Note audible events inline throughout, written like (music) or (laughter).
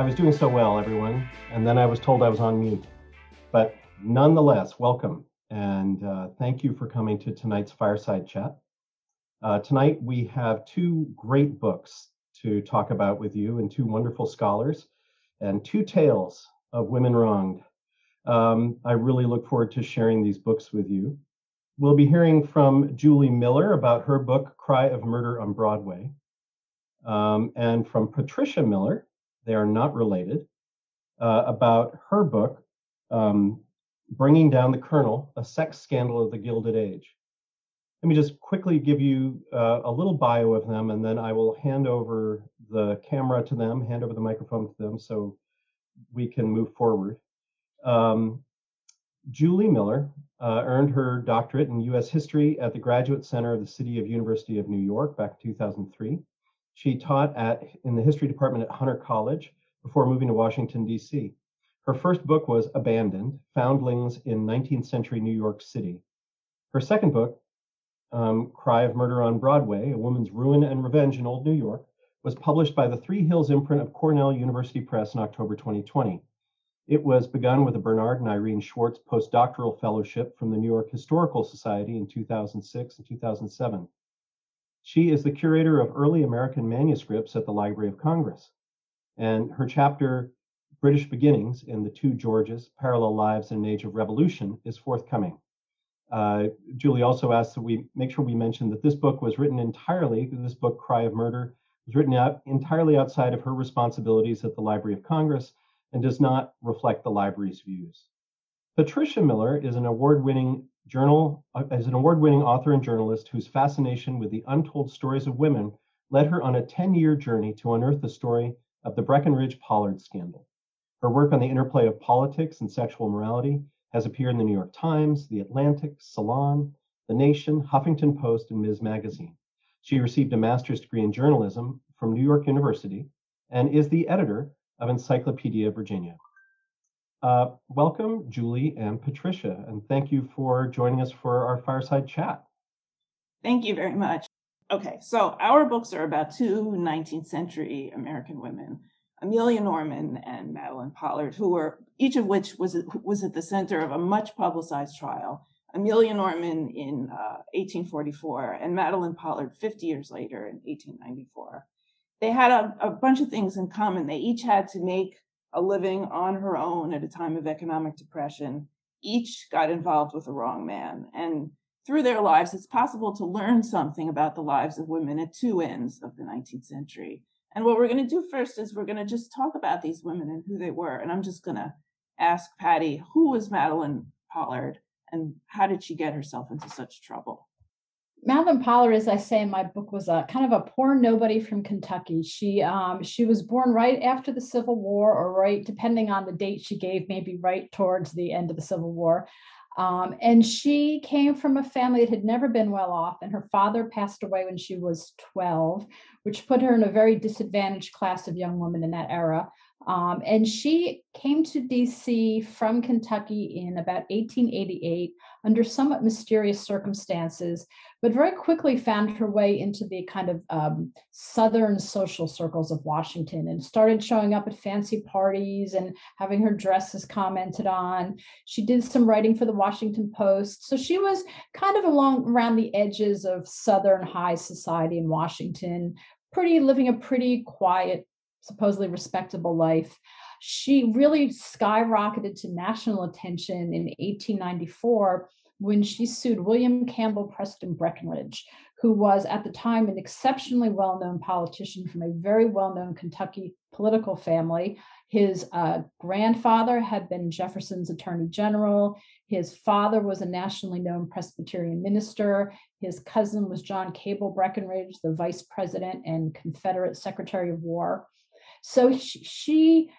I was doing so well, everyone, and then I was told I was on mute. But nonetheless, welcome and uh, thank you for coming to tonight's fireside chat. Uh, tonight we have two great books to talk about with you and two wonderful scholars and two tales of women wronged. Um, I really look forward to sharing these books with you. We'll be hearing from Julie Miller about her book, Cry of Murder on Broadway, um, and from Patricia Miller, they are not related, uh, about her book, um, Bringing Down the Colonel, a sex scandal of the Gilded Age. Let me just quickly give you uh, a little bio of them, and then I will hand over the camera to them, hand over the microphone to them so we can move forward. Um, Julie Miller uh, earned her doctorate in U.S. history at the Graduate Center of the City of University of New York back in 2003. She taught at in the history department at Hunter College before moving to Washington, D.C. Her first book was Abandoned Foundlings in 19th Century New York City. Her second book, um, Cry of Murder on Broadway A Woman's Ruin and Revenge in Old New York, was published by the Three Hills imprint of Cornell University Press in October 2020. It was begun with a Bernard and Irene Schwartz postdoctoral fellowship from the New York Historical Society in 2006 and 2007. She is the curator of early American manuscripts at the Library of Congress. And her chapter, British Beginnings in the Two Georges Parallel Lives in an Age of Revolution, is forthcoming. Uh, Julie also asked that we make sure we mention that this book was written entirely, this book, Cry of Murder, was written out entirely outside of her responsibilities at the Library of Congress and does not reflect the library's views. Patricia Miller is an award-winning journal uh, as an award-winning author and journalist whose fascination with the untold stories of women led her on a 10-year journey to unearth the story of the Breckinridge Pollard scandal. Her work on the interplay of politics and sexual morality has appeared in the New York Times, The Atlantic, Salon, The Nation, Huffington Post, and Ms. Magazine. She received a master's degree in journalism from New York University and is the editor of Encyclopedia Virginia. Uh, welcome, Julie and Patricia, and thank you for joining us for our fireside chat. Thank you very much. Okay, so our books are about two 19th century American women, Amelia Norman and Madeline Pollard, who were each of which was was at the center of a much publicized trial. Amelia Norman in uh, 1844 and Madeline Pollard 50 years later in 1894 they had a, a bunch of things in common. They each had to make a living on her own at a time of economic depression. Each got involved with the wrong man. And through their lives, it's possible to learn something about the lives of women at two ends of the 19th century. And what we're going to do first is we're going to just talk about these women and who they were. And I'm just going to ask Patty, who was Madeline Pollard and how did she get herself into such trouble? Madeline Pollard, as I say in my book, was a kind of a poor nobody from Kentucky. She um, she was born right after the Civil War, or right depending on the date she gave, maybe right towards the end of the Civil War. Um, and she came from a family that had never been well off, and her father passed away when she was 12, which put her in a very disadvantaged class of young women in that era. Um, and she came to DC from Kentucky in about 1888 under somewhat mysterious circumstances, but very quickly found her way into the kind of um, Southern social circles of Washington and started showing up at fancy parties and having her dresses commented on. She did some writing for the Washington Post. So she was kind of along around the edges of Southern high society in Washington, pretty living a pretty quiet supposedly respectable life. She really skyrocketed to national attention in 1894 when she sued William Campbell Preston Breckinridge, who was at the time an exceptionally well known politician from a very well known Kentucky political family. His uh, grandfather had been Jefferson's attorney general. His father was a nationally known Presbyterian minister. His cousin was John Cabell Breckinridge, the vice president and Confederate secretary of war. So she, she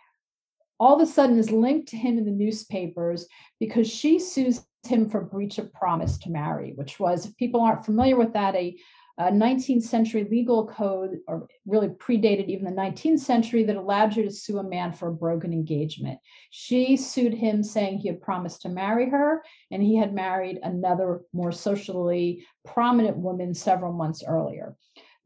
all of a sudden is linked to him in the newspapers because she sues him for breach of promise to marry, which was, if people aren't familiar with that, a, a 19th century legal code, or really predated even the 19th century, that allowed you to sue a man for a broken engagement. She sued him saying he had promised to marry her, and he had married another more socially prominent woman several months earlier.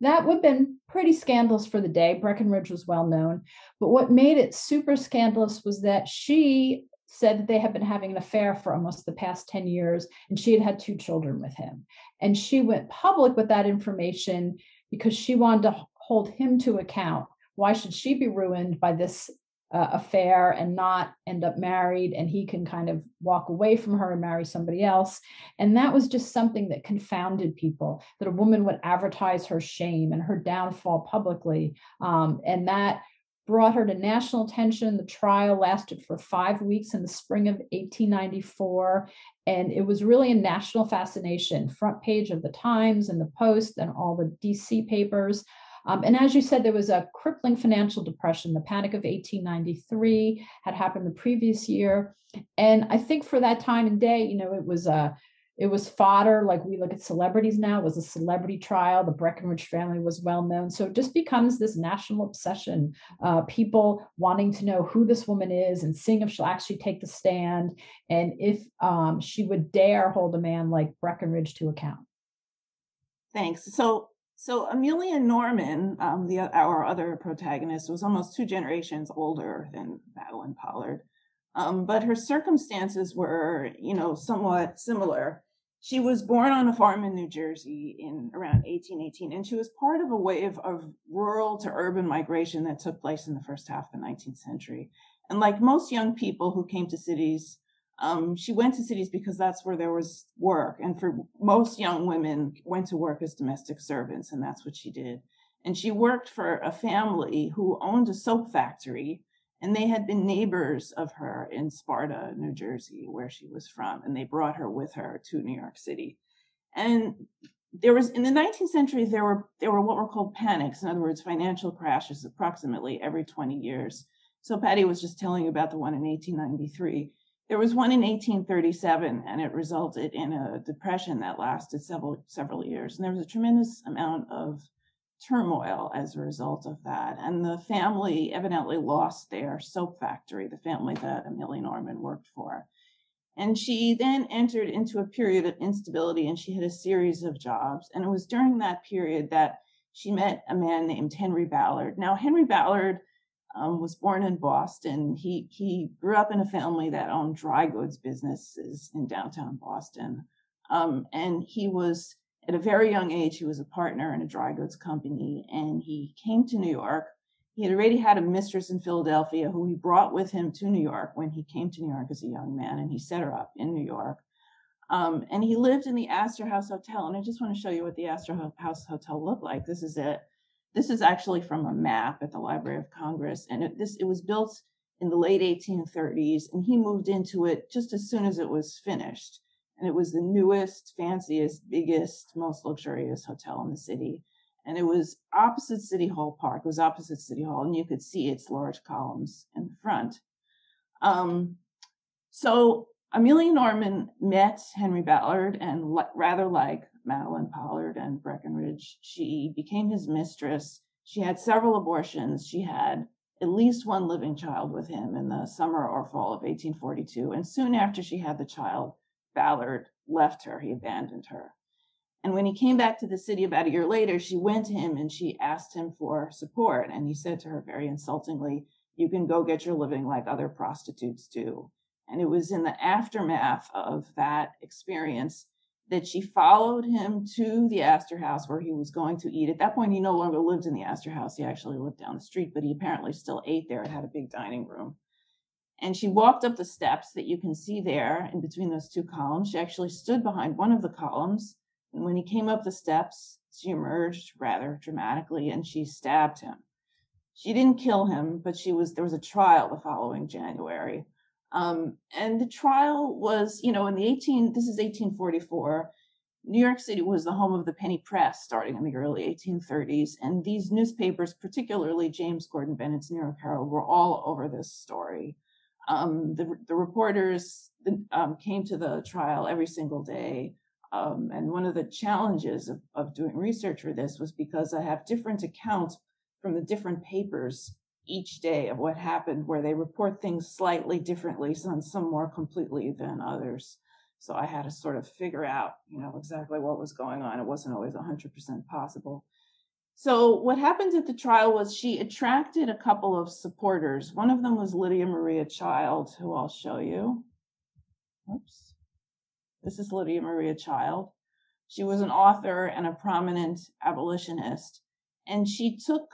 That would have been pretty scandalous for the day. Breckinridge was well known. But what made it super scandalous was that she said that they had been having an affair for almost the past 10 years and she had had two children with him. And she went public with that information because she wanted to hold him to account. Why should she be ruined by this uh, affair and not end up married and he can kind of walk away from her and marry somebody else. And that was just something that confounded people that a woman would advertise her shame and her downfall publicly um, and that brought her to national attention the trial lasted for five weeks in the spring of 1894 and it was really a national fascination. Front page of the times and the post and all the dc papers um, and as you said, there was a crippling financial depression. The Panic of 1893 had happened the previous year, and I think for that time and day, you know, it was a it was fodder like we look at celebrities now was a celebrity trial the breckinridge family was well known. So it just becomes this national obsession uh, people wanting to know who this woman is and seeing if she'll actually take the stand and if um, she would dare hold a man like breckinridge to account. Thanks. So so Amelia Norman, um, the our other protagonist, was almost two generations older than Madeline Pollard, um, but her circumstances were, you know, somewhat similar. She was born on a farm in New Jersey in around 1818, and she was part of a wave of rural to urban migration that took place in the first half of the 19th century. And like most young people who came to cities um, she went to cities because that's where there was work. And for most young women, went to work as domestic servants, and that's what she did. And she worked for a family who owned a soap factory, and they had been neighbors of her in Sparta, New Jersey, where she was from. And they brought her with her to New York City. And there was in the 19th century, there were there were what were called panics, in other words, financial crashes approximately every 20 years. So Patty was just telling you about the one in 1893 there was one in 1837, and it resulted in a depression that lasted several several years. And there was a tremendous amount of turmoil as a result of that. And the family evidently lost their soap factory, the family that Amelia Norman worked for. And she then entered into a period of instability and she had a series of jobs. And it was during that period that she met a man named Henry Ballard. Now, Henry Ballard um, was born in Boston. He he grew up in a family that owned dry goods businesses in downtown Boston, um, and he was at a very young age. He was a partner in a dry goods company, and he came to New York. He had already had a mistress in Philadelphia who he brought with him to New York when he came to New York as a young man, and he set her up in New York. Um, and he lived in the Astor House Hotel. And I just want to show you what the Astor House Hotel looked like. This is it. This is actually from a map at the Library of Congress, and it, this it was built in the late 1830s, and he moved into it just as soon as it was finished. And it was the newest, fanciest, biggest, most luxurious hotel in the city. And it was opposite City Hall Park. It was opposite City Hall, and you could see its large columns in the front. Um, so Amelia Norman met Henry Ballard, and rather like Madeline Pollard and Breckinridge. She became his mistress. She had several abortions. She had at least one living child with him in the summer or fall of 1842. And soon after she had the child, Ballard left her. He abandoned her. And when he came back to the city about a year later, she went to him and she asked him for support. And he said to her very insultingly, You can go get your living like other prostitutes do. And it was in the aftermath of that experience that she followed him to the Astor House where he was going to eat. At that point, he no longer lived in the Astor House. He actually lived down the street, but he apparently still ate there. It had a big dining room. And she walked up the steps that you can see there in between those two columns. She actually stood behind one of the columns. And when he came up the steps, she emerged rather dramatically and she stabbed him. She didn't kill him, but she was there was a trial the following January um, and the trial was, you know, in the 18, this is 1844. New York City was the home of the penny press starting in the early 1830s. And these newspapers, particularly James Gordon Bennett's New York Herald, were all over this story. Um, the, the reporters um, came to the trial every single day. Um, and one of the challenges of, of doing research for this was because I have different accounts from the different papers each day of what happened where they report things slightly differently some some more completely than others so i had to sort of figure out you know exactly what was going on it wasn't always 100% possible So what happened at the trial was she attracted a couple of supporters. One of them was Lydia Maria Child, who I'll show you. Oops. This is Lydia Maria Child. She was an author and a prominent abolitionist, and she took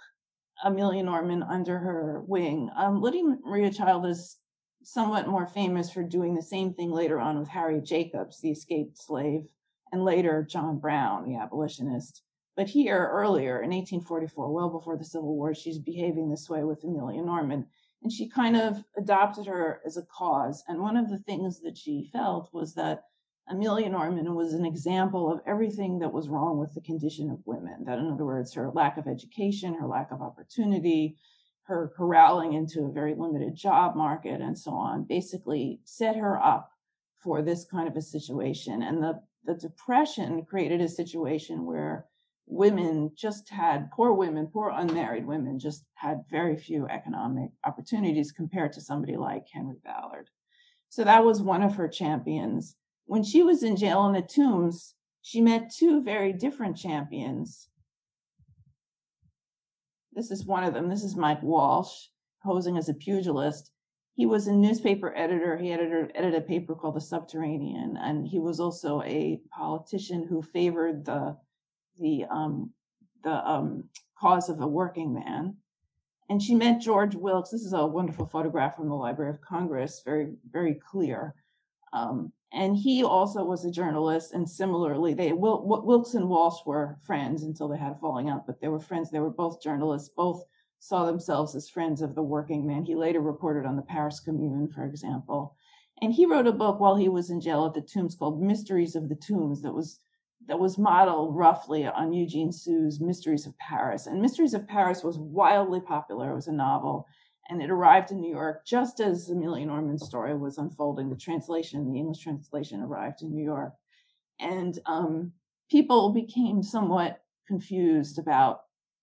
Amelia Norman under her wing. Um, Lydia Maria Child is somewhat more famous for doing the same thing later on with Harriet Jacobs, the escaped slave, and later John Brown, the abolitionist. But here, earlier in 1844, well before the Civil War, she's behaving this way with Amelia Norman. And she kind of adopted her as a cause. And one of the things that she felt was that Amelia Norman was an example of everything that was wrong with the condition of women. That, in other words, her lack of education, her lack of opportunity, her corralling into a very limited job market, and so on, basically set her up for this kind of a situation. And the, the Depression created a situation where women just had poor women, poor unmarried women just had very few economic opportunities compared to somebody like Henry Ballard. So that was one of her champions. When she was in jail in the tombs, she met two very different champions. This is one of them. This is Mike Walsh, posing as a pugilist. He was a newspaper editor. He edited, edited a paper called The Subterranean, and he was also a politician who favored the the um, the um, cause of the working man. And she met George Wilkes. This is a wonderful photograph from the Library of Congress, very, very clear. Um, and he also was a journalist. And similarly, they Wil- Wilkes and Walsh were friends until they had a falling out, but they were friends. They were both journalists. Both saw themselves as friends of the working man. He later reported on the Paris Commune, for example. And he wrote a book while he was in jail at the Tombs called Mysteries of the Tombs that was that was modeled roughly on Eugene Sue's Mysteries of Paris. And Mysteries of Paris was wildly popular. It was a novel, and it arrived in New York just as Amelia Norman's story was unfolding. The translation, the English translation, arrived in New York. And um, people became somewhat confused about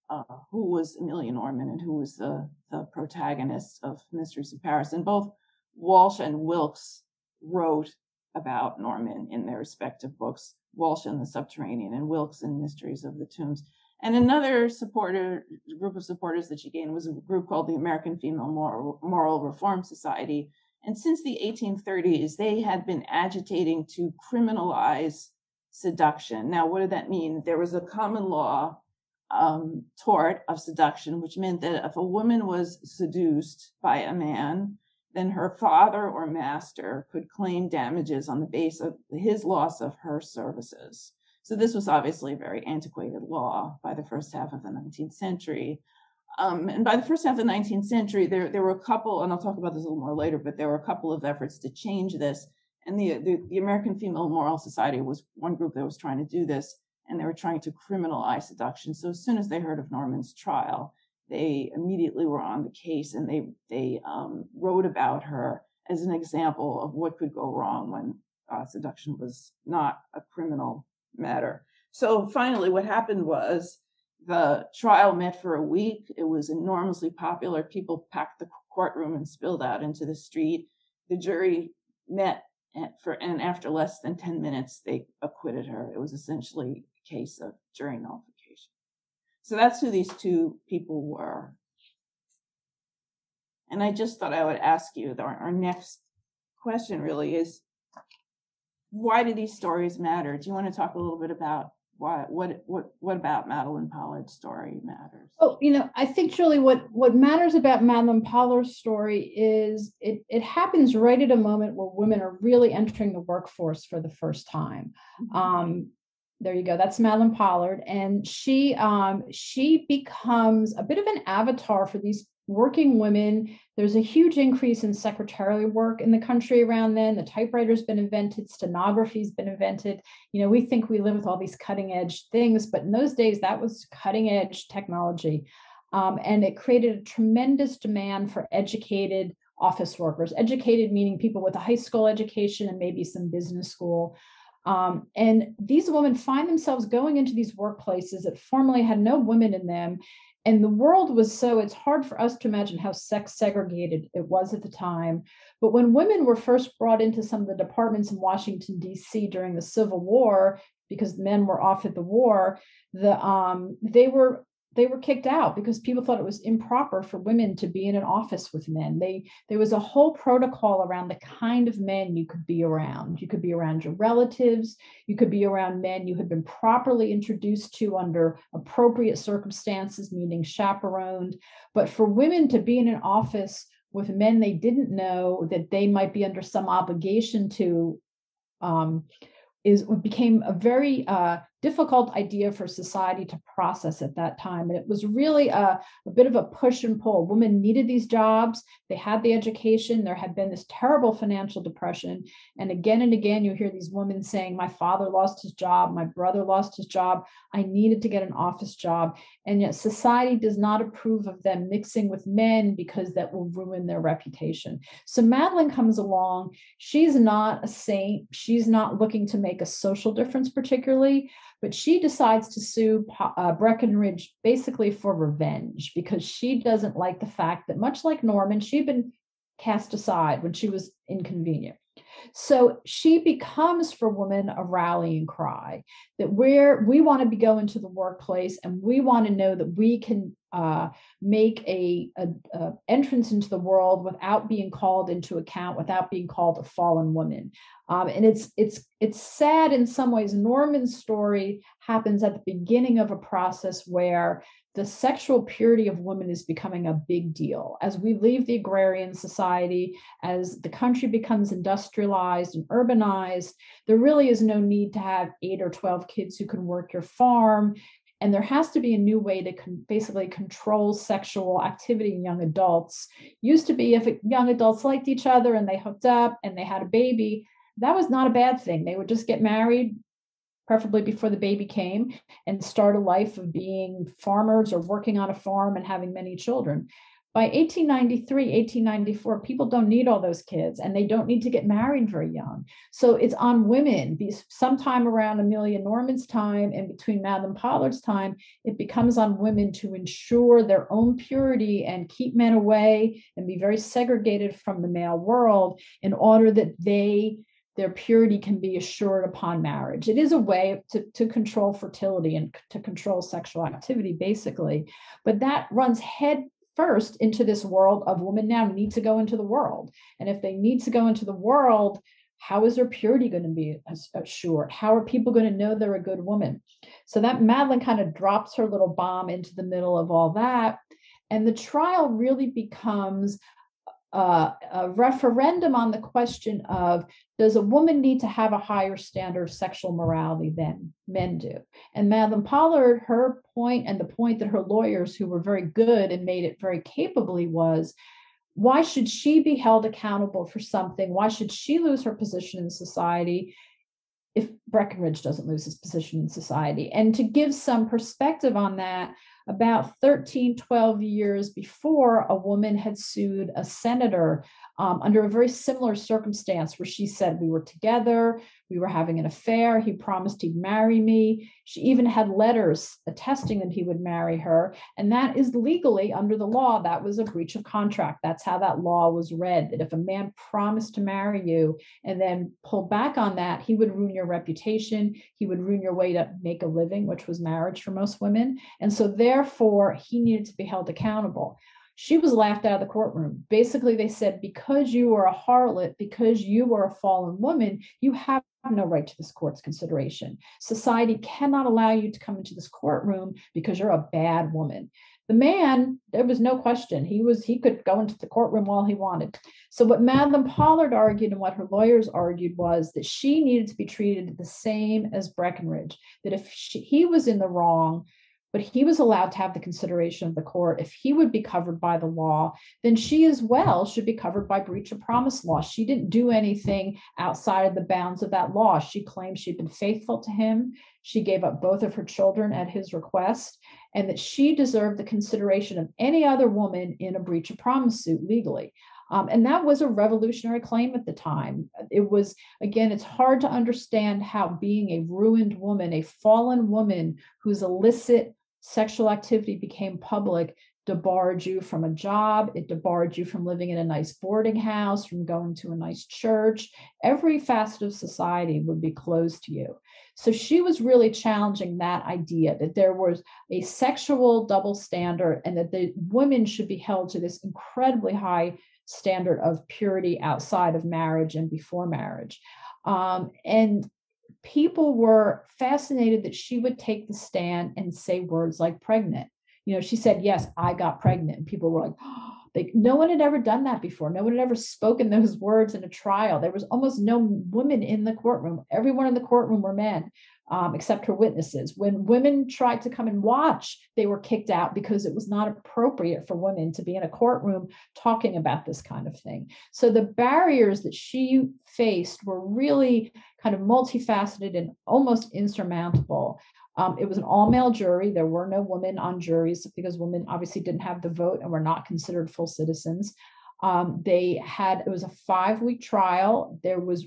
uh, who was Amelia Norman and who was the, the protagonist of Mysteries of Paris. And both Walsh and Wilkes wrote about Norman in their respective books, Walsh in the Subterranean and Wilkes in Mysteries of the Tombs. And another supporter group of supporters that she gained was a group called the American Female Moral, Moral Reform Society. And since the 1830s, they had been agitating to criminalize seduction. Now, what did that mean? There was a common law um, tort of seduction, which meant that if a woman was seduced by a man, then her father or master could claim damages on the basis of his loss of her services. So this was obviously a very antiquated law by the first half of the 19th century. Um, and by the first half of the 19th century, there, there were a couple, and I'll talk about this a little more later, but there were a couple of efforts to change this. And the, the, the American Female Moral Society was one group that was trying to do this, and they were trying to criminalize seduction. So as soon as they heard of Norman's trial, they immediately were on the case and they they um, wrote about her as an example of what could go wrong when uh, seduction was not a criminal matter. So finally, what happened was the trial met for a week. It was enormously popular. People packed the courtroom and spilled out into the street. The jury met for, and after less than 10 minutes, they acquitted her. It was essentially a case of jury nullification. So that's who these two people were. And I just thought I would ask you our, our next question really is why do these stories matter? Do you want to talk a little bit about why what what what about Madeline Pollard's story matters? Oh, you know, I think Julie, what what matters about Madeline Pollard's story is it it happens right at a moment where women are really entering the workforce for the first time. Mm-hmm. Um, there you go that's madeline pollard and she um, she becomes a bit of an avatar for these working women there's a huge increase in secretarial work in the country around then. The typewriter's been invented stenography's been invented. You know we think we live with all these cutting edge things but in those days that was cutting edge technology. Um, and it created a tremendous demand for educated office workers educated meaning people with a high school education and maybe some business school. Um, and these women find themselves going into these workplaces that formerly had no women in them. And the world was so, it's hard for us to imagine how sex segregated it was at the time. But when women were first brought into some of the departments in Washington, D.C. during the Civil War, because men were off at the war, the um, they were they were kicked out because people thought it was improper for women to be in an office with men. They there was a whole protocol around the kind of men you could be around. You could be around your relatives, you could be around men you had been properly introduced to under appropriate circumstances, meaning chaperoned. But for women to be in an office with men they didn't know that they might be under some obligation to um, is became a very uh, difficult idea for society to process at that time. And it was really a, a, bit of a push and pull. Women needed these jobs, they had the education, there had been this terrible financial depression. And again and again, you hear these women saying, My father lost his job, my brother lost his job, I needed to get an office job. And yet, society does not approve of them mixing with men because that will ruin their reputation. So, Madeline comes along. She's not a saint, she's not looking to make a social difference, particularly. But she decides to sue uh, Breckinridge basically for revenge because she doesn't like the fact that, much like Norman, she'd been cast aside when she was inconvenient. So she becomes for women a rallying cry that we're we want to be going to the workplace and we want to know that we can uh, make a, a, a, entrance into the world without being called into account, without being called a fallen woman. Um, and it's it's it's sad in some ways. Norman's story happens at the beginning of a process where the sexual purity of women is becoming a big deal. As we leave the agrarian society, as the country becomes industrialized and urbanized, there really is no need to have eight or 12 kids who can work your farm. And there has to be a new way to con- basically control sexual activity in young adults. Used to be if young adults liked each other and they hooked up and they had a baby, that was not a bad thing. They would just get married, preferably before the baby came, and start a life of being farmers or working on a farm and having many children. By 1893, 1894, people don't need all those kids and they don't need to get married very young. So it's on women, sometime around Amelia Norman's time and between Madeline Pollard's time, it becomes on women to ensure their own purity and keep men away and be very segregated from the male world in order that they their purity can be assured upon marriage. It is a way to, to control fertility and to control sexual activity, basically. But that runs head first into this world of women now need to go into the world. And if they need to go into the world, how is their purity going to be assured? How are people going to know they're a good woman? So that Madeline kind of drops her little bomb into the middle of all that. And the trial really becomes a referendum on the question of does a woman need to have a higher standard of sexual morality than men do? And Madeline Pollard, her point and the point that her lawyers, who were very good and made it very capably, was why should she be held accountable for something? Why should she lose her position in society if Breckinridge doesn't lose his position in society? And to give some perspective on that, about 13, 12 years before, a woman had sued a senator um, under a very similar circumstance where she said, We were together, we were having an affair, he promised he'd marry me. She even had letters attesting that he would marry her. And that is legally, under the law, that was a breach of contract. That's how that law was read that if a man promised to marry you and then pulled back on that, he would ruin your reputation, he would ruin your way to make a living, which was marriage for most women. And so, therefore, he needed to be held accountable she was laughed out of the courtroom. Basically, they said, because you are a harlot, because you are a fallen woman, you have no right to this court's consideration. Society cannot allow you to come into this courtroom because you're a bad woman. The man, there was no question. He was he could go into the courtroom while he wanted. So what Madeline Pollard argued and what her lawyers argued was that she needed to be treated the same as Breckinridge. That if she, he was in the wrong, but he was allowed to have the consideration of the court. If he would be covered by the law, then she as well should be covered by breach of promise law. She didn't do anything outside of the bounds of that law. She claimed she'd been faithful to him. She gave up both of her children at his request, and that she deserved the consideration of any other woman in a breach of promise suit legally. Um, and that was a revolutionary claim at the time. It was, again, it's hard to understand how being a ruined woman, a fallen woman whose illicit sexual activity became public debarred you from a job. It debarred you from living in a nice boarding house, from going to a nice church. Every facet of society would be closed to you. So she was really challenging that idea that there was a sexual double standard and that the women should be held to this incredibly high standard of purity outside of marriage and before marriage. Um, and people were fascinated that she would take the stand and say words like pregnant. You know, she said, Yes, I got pregnant. And people were like, (gasps) oh, no one had ever done that before. No one had ever spoken (laughs) those words in a trial. There was almost no women in the courtroom. Everyone in the courtroom were men um, except her witnesses. When women tried to come and watch, they were kicked out because it was not appropriate for women to be in a courtroom talking about this kind of thing. So the barriers that she faced were really kind of multifaceted and almost insurmountable. Um, it was an all male jury. There were no women on juries because women obviously didn't have the vote and were not considered full citizens. Um, they had, it was a five week trial. There was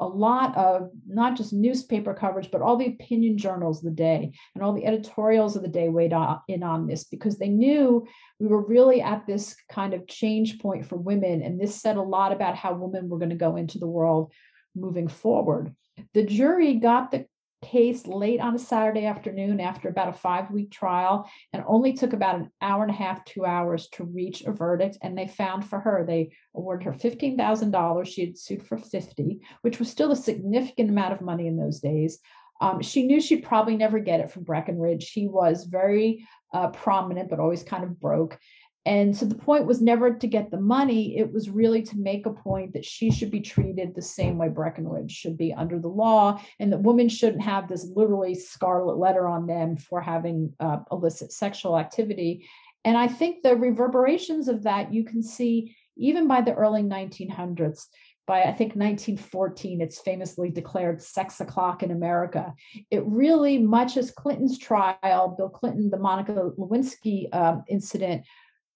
a lot of not just newspaper coverage, but all the opinion journals of the day and all the editorials of the day weighed in on this because they knew we were really at this kind of change point for women. And this said a lot about how women were going to go into the world moving forward. The jury got the case late on a Saturday afternoon after about a five week trial and only took about an hour and a half, two hours to reach a verdict. And they found for her, they awarded her $15,000. She had sued for 50, which was still a significant amount of money in those days. Um, she knew she'd probably never get it from Breckinridge. He was very uh, prominent, but always kind of broke. And so the point was never to get the money, it was really to make a point that she should be treated the same way Breckinridge should be under the law, and that women shouldn't have this literally scarlet letter on them for having uh, illicit sexual activity. And I think the reverberations of that you can see even by the early 1900s. By I think 1914, it's famously declared sex o'clock in America. It really, much as Clinton's trial, Bill Clinton, the Monica Lewinsky um, incident,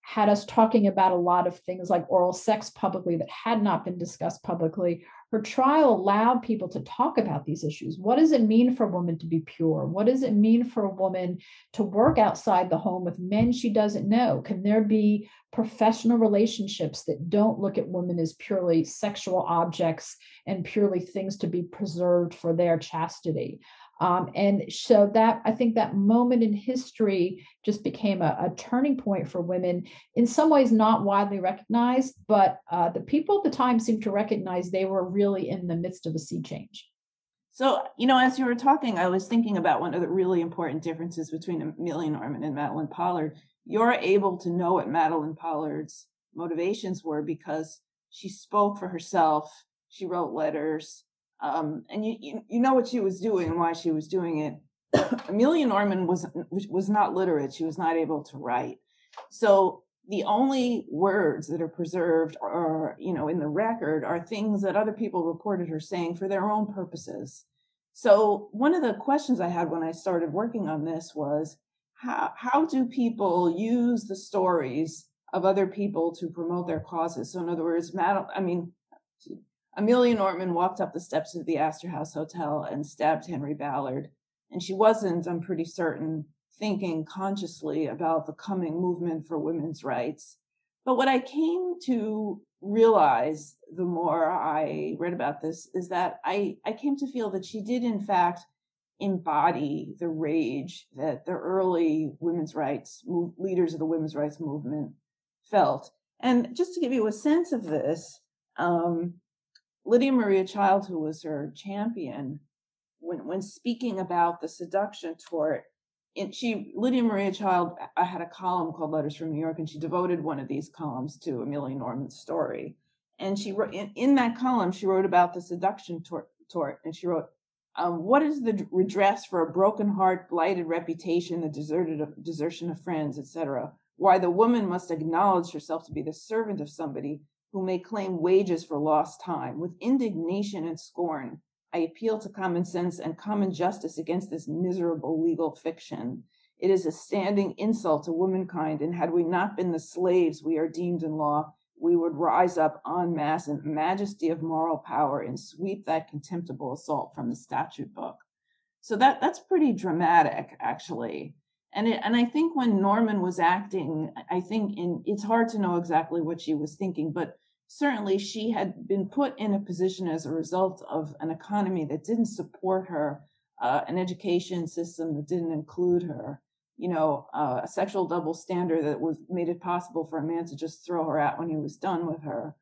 had us talking about a lot of things like oral sex publicly that had not been discussed publicly. Her trial allowed people to talk about these issues. What does it mean for a woman to be pure? What does it mean for a woman to work outside the home with men she doesn't know? Can there be professional relationships that don't look at women as purely sexual objects and purely things to be preserved for their chastity? Um, and so that I think that moment in history just became a, a, turning point for women, in some ways not widely recognized, but uh, the people at the time seemed to recognize they were really in the midst of a sea change. So, you know, as you were talking, I was thinking about one of the really important differences between Amelia Norman and Madeline Pollard. You're able to know what Madeline Pollard's motivations were because she spoke for herself, she wrote letters, um, and you, you, you know what she was doing and why she was doing it. (coughs) Amelia Norman was was not literate; she was not able to write. So the only words that are preserved are, you know in the record are things that other people reported her saying for their own purposes. So one of the questions I had when I started working on this was how how do people use the stories of other people to promote their causes? So in other words, Mad- I mean, Amelia Norman walked up the steps of the Astor House Hotel and stabbed Henry Ballard. And she wasn't, I'm pretty certain, thinking consciously about the coming movement for women's rights. But what I came to realize the more I read about this is that I, I came to feel that she did, in fact, embody the rage that the early women's rights leaders of the women's rights movement felt. And just to give you a sense of this, um, Lydia Maria Child, who was her champion, when when speaking about the seduction tort, and she Lydia Maria Child I had a column called Letters from New York, and she devoted one of these columns to Amelia Norman's story. And she wrote in, in that column, she wrote about the seduction tort, tort and she wrote, um, "What is the redress for a broken heart, blighted reputation, the deserted desertion of friends, etc. Why the woman must acknowledge herself to be the servant of somebody who may claim wages for lost time. With indignation and scorn, I appeal to common sense and common justice against this miserable legal fiction. It is a standing insult to womankind, and had we not been the slaves we are deemed in law, we would rise up en masse in majesty of moral power and sweep that contemptible assault from the statute book. So that that's pretty dramatic, actually. And it, and I think when Norman was acting, I think in it's hard to know exactly what she was thinking, but certainly she had been put in a position as a result of an economy that didn't support her, uh, an education system that didn't include her, you know, uh, a sexual double standard that was made it possible for a man to just throw her out when he was done with her.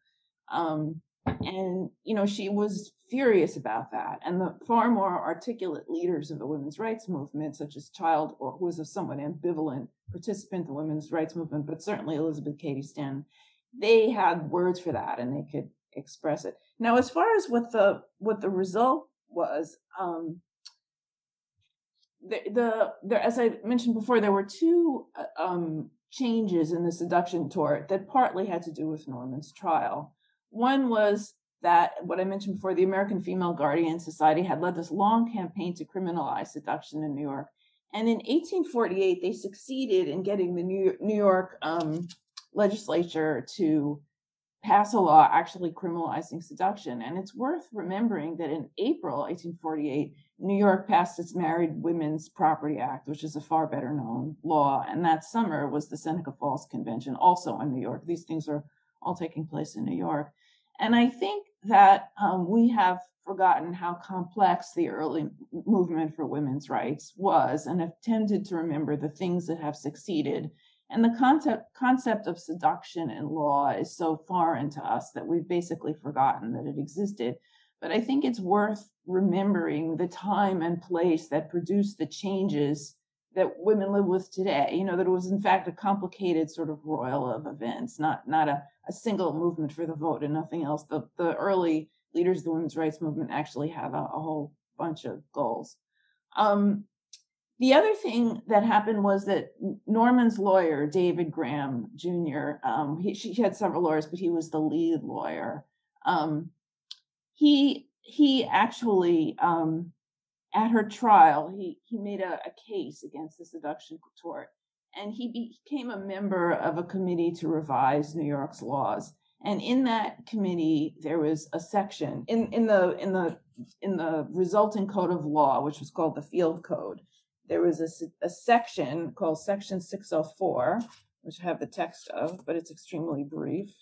Um, and, you know, she was furious about that. And the far more articulate leaders of the women's rights movement, such as Child, or who was a somewhat ambivalent participant in the women's rights movement, but certainly Elizabeth Cady Stanton, they had words for that and they could express it. Now, as far as what the what the result was, um, the, the there, as I mentioned before, there were two uh, um, changes in the seduction tort that partly had to do with Norman's trial. One was that what I mentioned before, the American Female Guardian Society had led this long campaign to criminalize seduction in New York. And in 1848, they succeeded in getting the New, New York um, legislature to pass a law actually criminalizing seduction. And it's worth remembering that in April 1848, New York passed its Married Women's Property Act, which is a far better known law. And that summer was the Seneca Falls Convention, also in New York. These things are all taking place in New York. And I think that um, we have forgotten how complex the early movement for women's rights was and have tended to remember the things that have succeeded. And the concept, concept of seduction in law is so foreign to us that we've basically forgotten that it existed. But I think it's worth remembering the time and place that produced the changes that women live with today. You know, that it was in fact a complicated sort of royal of events, not not a, a single movement for the vote and nothing else. The the early leaders of the women's rights movement actually had a, a whole bunch of goals. Um, the other thing that happened was that Norman's lawyer, David Graham Jr., um, he, she had several lawyers, but he was the lead lawyer. Um, he he actually um, at her trial, he, he made a, a case against the seduction tort, and he became a member of a committee to revise New York's laws. And in that committee, there was a section in, in the in the in the resulting code of law, which was called the Field Code. There was a, a section called Section 604, which I have the text of, but it's extremely brief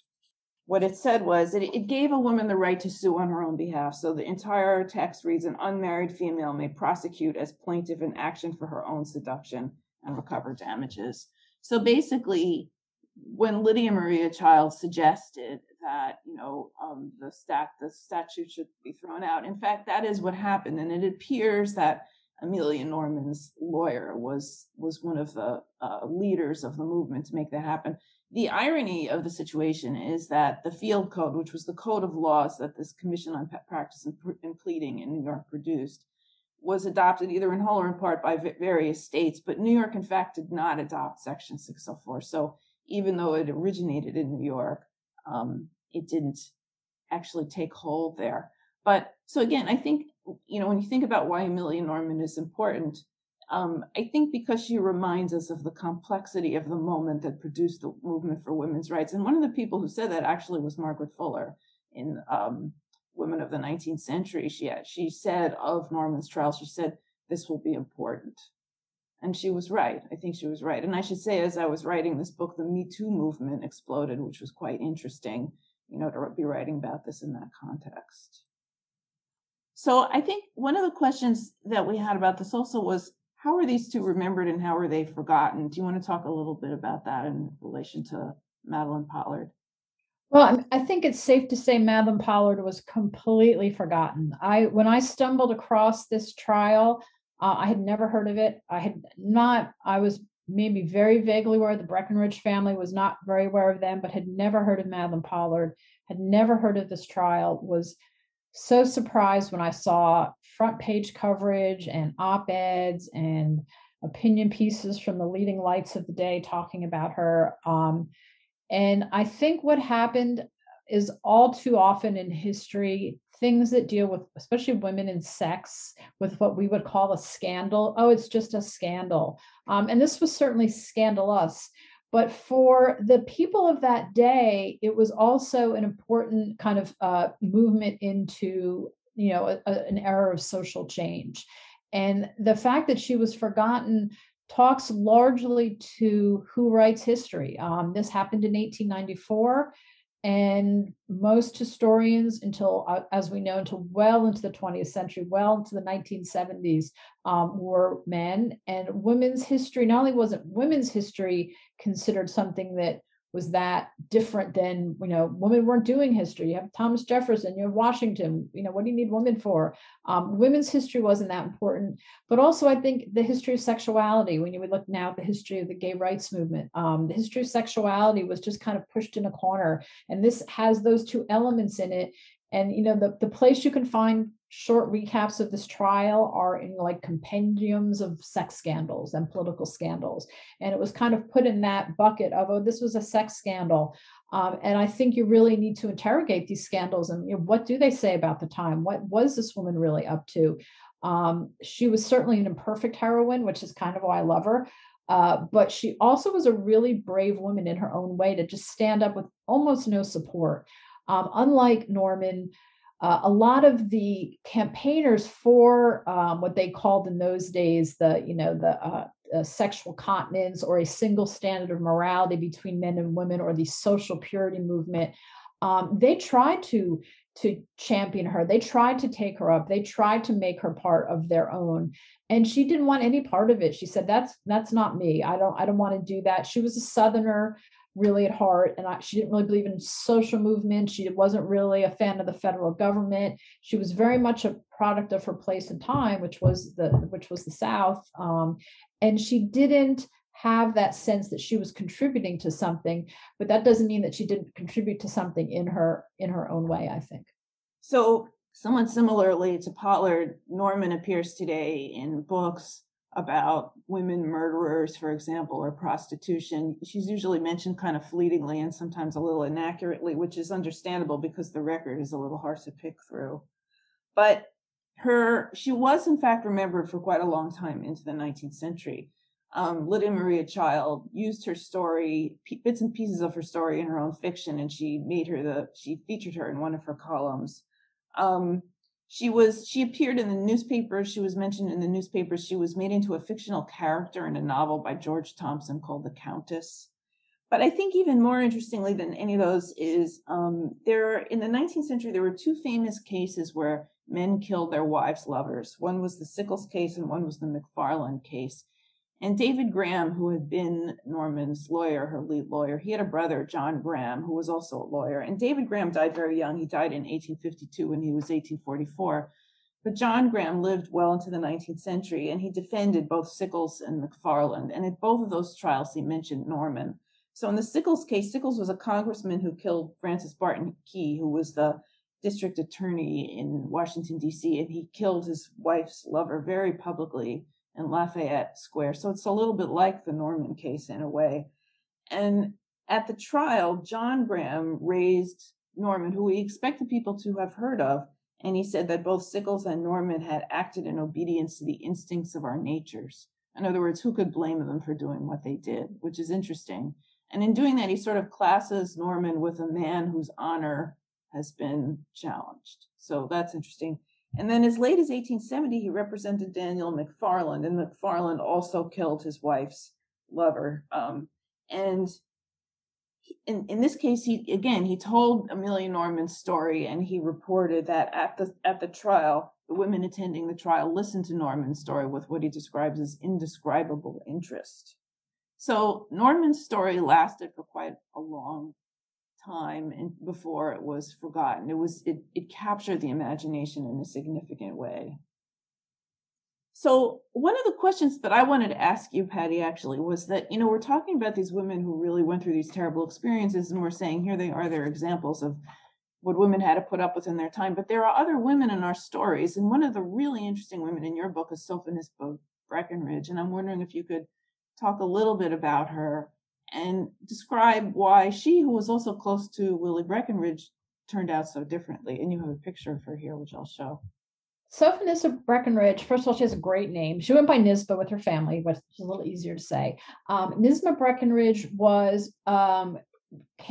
what it said was that it gave a woman the right to sue on her own behalf. So the entire text reads an unmarried female may prosecute as plaintiff in action for her own seduction and recover damages. So basically, when Lydia Maria Child suggested that you know um, the stat the statute should be thrown out, in fact, that is what happened, and it appears that Amelia Norman's lawyer was was one of the uh, leaders of the movement to make that happen the irony of the situation is that the field code, which was the code of laws that this Commission on Pet Practice and Pleading in New York produced, was adopted either in whole or in part by various states, but New York, in fact, did not adopt Section 604. So even though it originated in New York, um, it didn't actually take hold there. But so again, I think, you know, when you think about why Amelia Norman is important, um, I think because she reminds us of the complexity of the moment that produced the movement for women's rights. And one of the people who said that actually was Margaret Fuller in um, Women of the 19th Century. She, she said of Norman's trial, she said, this will be important. And she was right. I think she was right. And I should say, as I was writing this book, the Me Too movement exploded, which was quite interesting, you know, to be writing about this in that context. So I think one of the questions that we had about this also was how are these two remembered and how are they forgotten? Do you want to talk a little bit about that in relation to Madeline Pollard? Well, I think it's safe to say Madeline Pollard was completely forgotten. I when I stumbled across this trial, uh, I had never heard of it. I had not. I was maybe very vaguely aware the Breckinridge family was not very aware of them, but had never heard of Madeline Pollard. Had never heard of this trial. Was so surprised when I saw front page coverage and op eds and opinion pieces from the leading lights of the day talking about her. Um, and I think what happened is all too often in history, things that deal with, especially women and sex, with what we would call a scandal. Oh, it's just a scandal. Um, and this was certainly scandalous. But for the people of that day, it was also an important kind of uh, movement into, you know, a, a, an era of social change. And the fact that she was forgotten talks largely to who writes history. Um, this happened in 1894, and most historians, until uh, as we know, until well into the 20th century, well into the 1970s, um, were men. And women's history not only wasn't women's history considered something that was that different than you know women weren't doing history. You have thomas jefferson you have washington you know what do you need women for? Um, women's history wasn't that important. But also i think the history of sexuality when you would look now at the history of the gay rights movement um, the history of sexuality was just kind of pushed in a corner. And this has those two elements in it and you know the, the place you can find short recaps of this trial are in like compendiums of sex scandals and political scandals. And it was kind of put in that bucket of oh this was a sex scandal. Um, and i think you really need to interrogate these scandals and you know, what do they say about the time? What was this woman really up to? Um, she was certainly an imperfect heroine which is kind of why i love her. Uh, but she also was a really brave woman in her own way to just stand up with almost no support um, unlike Norman, uh, a lot of the campaigners for um, what they called in those days the you know the uh, uh, sexual continence or a single standard of morality between men and women or the social purity movement um, they tried to to champion her. They tried to take her up. They tried to make her part of their own. And she didn't want any part of it. She said that's that's not me. I don't i don't want to do that. She was a southerner really at heart and I, she didn't really believe in social movement. She wasn't really a fan of the federal government. She was very much a product of her place and time which was the which was the south um, and she didn't have that sense that she was contributing to something but that doesn't mean that she didn't contribute to something in her in her own way i think. So somewhat similarly to pollard norman appears today in books about women murderers, for example, or prostitution, she's usually mentioned kind of fleetingly and sometimes a little inaccurately, which is understandable because the record is a little hard to pick through. But her, she was in fact remembered for quite a long time into the 19th century. Um, Lydia Maria Child used her story, bits and pieces of her story in her own fiction, and she made her the, she featured her in one of her columns. Um, she was she appeared in the newspapers she was mentioned in the newspapers. She was made into a fictional character in a novel by george thompson called the countess. But i think even more interestingly than any of those is um, there in the 19th century there were two famous cases where men killed their wives lovers. One was the sickles case and one was the mcfarland case and David Graham, who had been Norman's lawyer, her lead lawyer, he had a brother, John Graham, who was also a lawyer. And David Graham died very young. He died in 1852 when he was 1844. But John Graham lived well into the 19th century and he defended both Sickles and McFarland. And at both of those trials, he mentioned Norman. So in the Sickles case, Sickles was a congressman who killed Francis Barton Key, who was the district attorney in Washington, D.C., and he killed his wife's lover very publicly in Lafayette Square. So it's a little bit like the Norman case in a way. And at the trial, John Graham raised Norman, who we expected people to have heard of, and he said that both Sickles and Norman had acted in obedience to the instincts of our natures. In other words, who could blame them for doing what they did, which is interesting. And in doing that, he sort of classes Norman with a man whose honor has been challenged. So that's interesting. And then as late as 1870, he represented Daniel McFarland, and McFarland also killed his wife's lover. Um, and in, in this case, he again he told Amelia Norman's story, and he reported that at the at the trial, the women attending the trial listened to Norman's story with what he describes as indescribable interest. So Norman's story lasted for quite a long time and before it was forgotten. It was it, it captured the imagination in a significant way. So one of the questions that I wanted to ask you, Patty, actually, was that, you know, we're talking about these women who really went through these terrible experiences, and we're saying here they are, they're examples of what women had to put up with in their time. But there are other women in our stories, and one of the really interesting women in your book is Sophonisba Breckinridge, and I'm wondering if you could talk a little bit about her and describe why she, who was also close to Willie Breckinridge, turned out so differently. And you have a picture of her here, which I'll show. Sophonisba Breckinridge, first of all, she has a great name. She went by Nisba with her family, which is a little easier to say. Um, Nisba Breckinridge was um,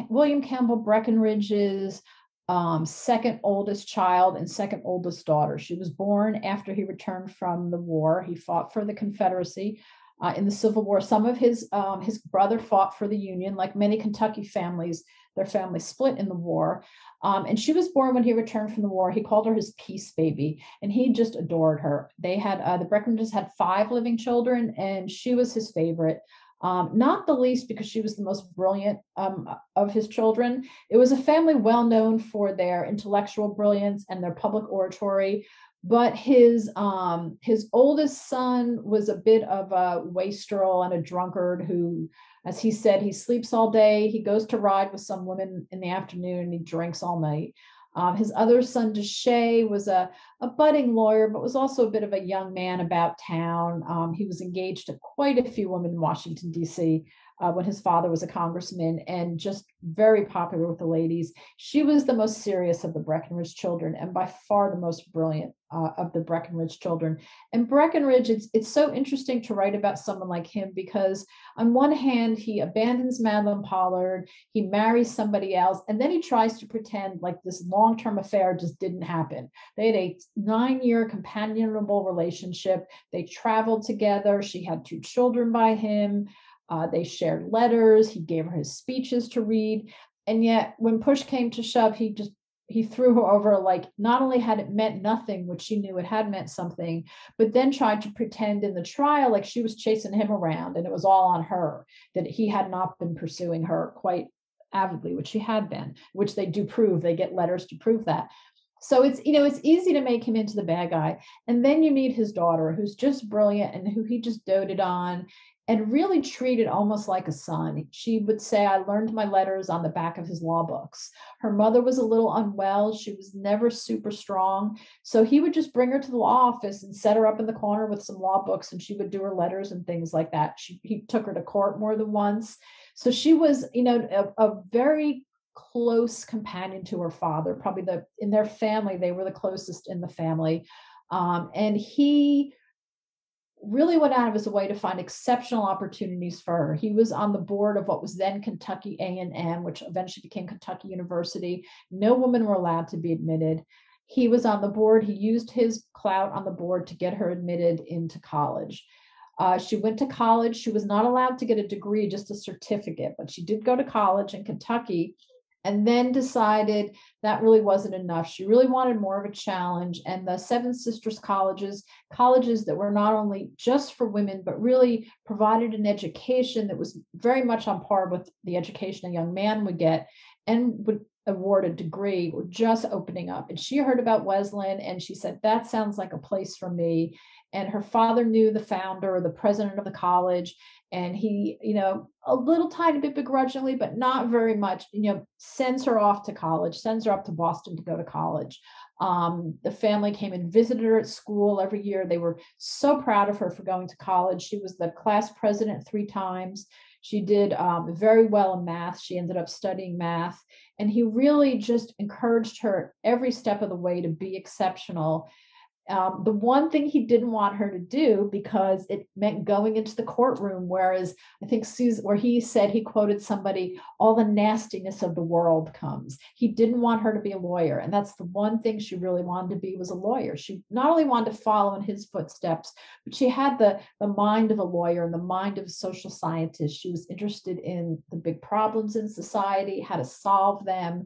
William Campbell Breckinridge's um, second oldest child and second oldest daughter. She was born after he returned from the war. He fought for the Confederacy uh, in the Civil War. Some of his um, his brother fought for the Union, like many Kentucky families. Their family split in the war, um, and she was born when he returned from the war. He called her his peace baby, and he just adored her. They had uh, the Breckinridges had five living children, and she was his favorite. Um, not the least because she was the most brilliant um, of his children. It was a family well known for their intellectual brilliance and their public oratory but his um his oldest son was a bit of a wastrel and a drunkard who as he said he sleeps all day he goes to ride with some women in the afternoon and he drinks all night. Um, his other son Desha was a, a budding lawyer but was also a bit of a young man about town. Um, he was engaged to quite a few women in washington d.c uh, when his father was a congressman and just very popular with the ladies. She was the most serious of the Breckinridge children and by far the most brilliant uh, of the Breckinridge children. And Breckinridge, it's, it's so interesting to write about someone like him because, on one hand, he abandons Madeline Pollard, he marries somebody else, and then he tries to pretend like this long term affair just didn't happen. They had a nine year companionable relationship, they traveled together, she had two children by him. Uh, they shared letters. He gave her his speeches to read. And yet, when push came to shove, he just he threw her over like not only had it meant nothing which she knew it had meant something but then tried to pretend in the trial like she was chasing him around and it was all on her that he had not been pursuing her quite avidly which she had been which they do prove they get letters to prove that so it's you know it's easy to make him into the bad guy and then you meet his daughter who's just brilliant and who he just doted on and really treated almost like a son. She would say, I learned my letters on the back of his law books. Her mother was a little unwell. She was never super strong. So he would just bring her to the law office and set her up in the corner with some law books, and she would do her letters and things like that. She, he took her to court more than once. So she was, you know, a, a very close companion to her father. Probably the in their family, they were the closest in the family. Um, and he really went out of his way to find exceptional opportunities for her. He was on the board of what was then Kentucky A&M, which eventually became Kentucky University. No women were allowed to be admitted. He was on the board. He used his clout on the board to get her admitted into college. Uh, she went to college. She was not allowed to get a degree, just a certificate, but she did go to college in Kentucky and then decided that really wasn't enough. She really wanted more of a challenge. And the Seven Sisters colleges, colleges that were not only just for women, but really provided an education that was very much on par with the education a young man would get and would award a degree, were just opening up. And she heard about Wellesley and she said, That sounds like a place for me. And her father knew the founder, the president of the college, and he you know a little tiny bit begrudgingly but not very much you know sends her off to college sends her up to boston to go to college. Um, the family came and visited her at school every year. They were so proud of her for going to college. She was the class president three times. She did um, very well in math. She ended up studying math and he really just encouraged her every step of the way to be exceptional um, the one thing he didn't want her to do because it meant going into the courtroom, whereas I think Susan, where he said he quoted somebody, all the nastiness of the world comes. He didn't want her to be a lawyer, and that's the one thing she really wanted to be was a lawyer. She not only wanted to follow in his footsteps, but she had the the mind of a lawyer and the mind of a social scientist. She was interested in the big problems in society, how to solve them.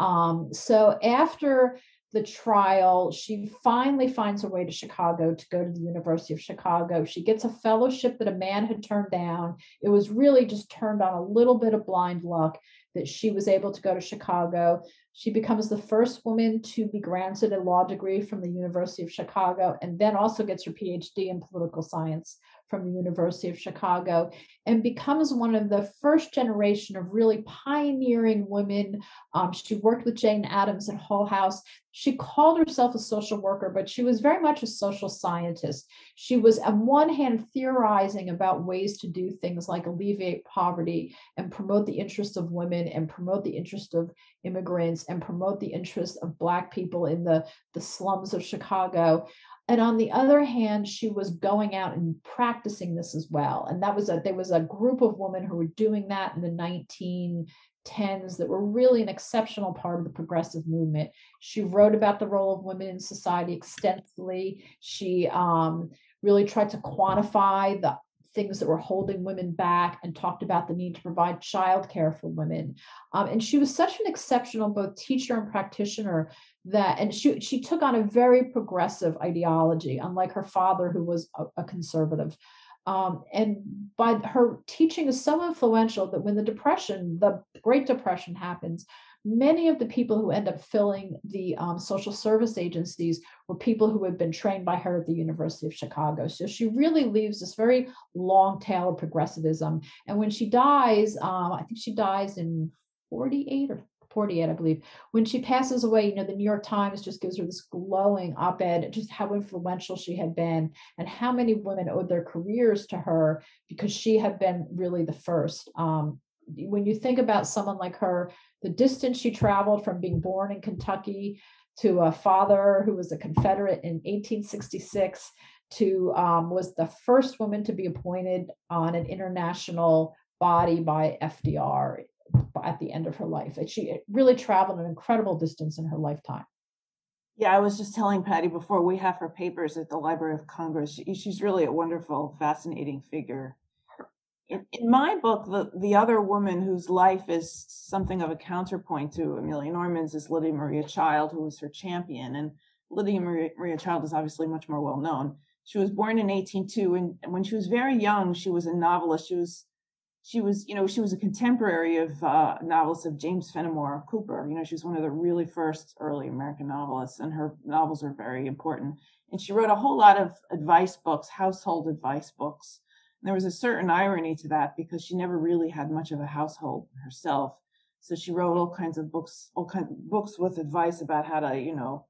Um, so after the trial, she finally finds her way to Chicago to go to the University of Chicago. She gets a fellowship that a man had turned down. It was really just turned on a little bit of blind luck that she was able to go to Chicago. She becomes the first woman to be granted a law degree from the University of Chicago and then also gets her PhD in political science from the University of Chicago and becomes one of the first generation of really pioneering women. Um, she worked with Jane Addams at Hull House. She called herself a social worker, but she was very much a social scientist. She was, on one hand, theorizing about ways to do things like alleviate poverty and promote the interests of women and promote the interest of immigrants and promote the interests of Black people in the, the slums of Chicago and on the other hand she was going out and practicing this as well. And that was a there was a group of women who were doing that in the 1910s that were really an exceptional part of the progressive movement. She wrote about the role of women in society extensively. She um, really tried to quantify the things that were holding women back and talked about the need to provide childcare for women. Um, and she was such an exceptional both teacher and practitioner that, and she she took on a very progressive ideology, unlike her father, who was a, a conservative. Um, and by her teaching is so influential that when the depression, the Great Depression happens, many of the people who end up filling the um, social service agencies were people who had been trained by her at the University of Chicago. So she really leaves this very long tail of progressivism. And when she dies, um, I think she dies in 48 or 48, I believe. When she passes away, you know, the New York Times just gives her this glowing op ed, just how influential she had been and how many women owed their careers to her because she had been really the first. Um, when you think about someone like her, the distance she traveled from being born in Kentucky to a father who was a Confederate in 1866 to um, was the first woman to be appointed on an international body by FDR at the end of her life. She really traveled an incredible distance in her lifetime. Yeah, I was just telling Patty before we have her papers at the Library of Congress. She, she's really a wonderful, fascinating figure in, in my book, the, the other woman whose life is something of a counterpoint to Amelia Norman's is Lydia Maria Child, who was her champion. And Lydia Maria, Maria Child is obviously much more well known. She was born in 1802, and, and when she was very young, she was a novelist. She was she was, you know, she was a contemporary of uh, novelists of James Fenimore Cooper. You know, she was one of the really first early American novelists, and her novels are very important. And she wrote a whole lot of advice books, household advice books, And there was a certain irony to that because she never really had much of a household herself. So she wrote all kinds of books, all kinds of books with advice about how to, you know,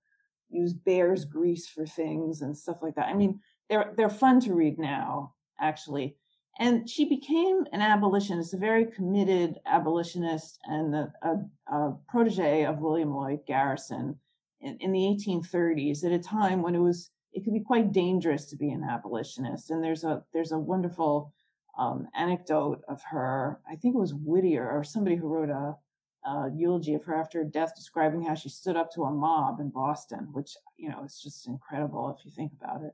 use bear's grease for things and stuff like that. I mean, they're they're fun to read now, actually. And she became an abolitionist, a very committed abolitionist, and a, a, a protege of William Lloyd Garrison in, in the 1830s at a time when it was it can be quite dangerous to be an abolitionist. And there's a there's a wonderful um, anecdote of her. I think it was Whittier or somebody who wrote a, a, eulogy of her after her death, describing how she stood up to a mob in Boston, which you know is just incredible if you think about it.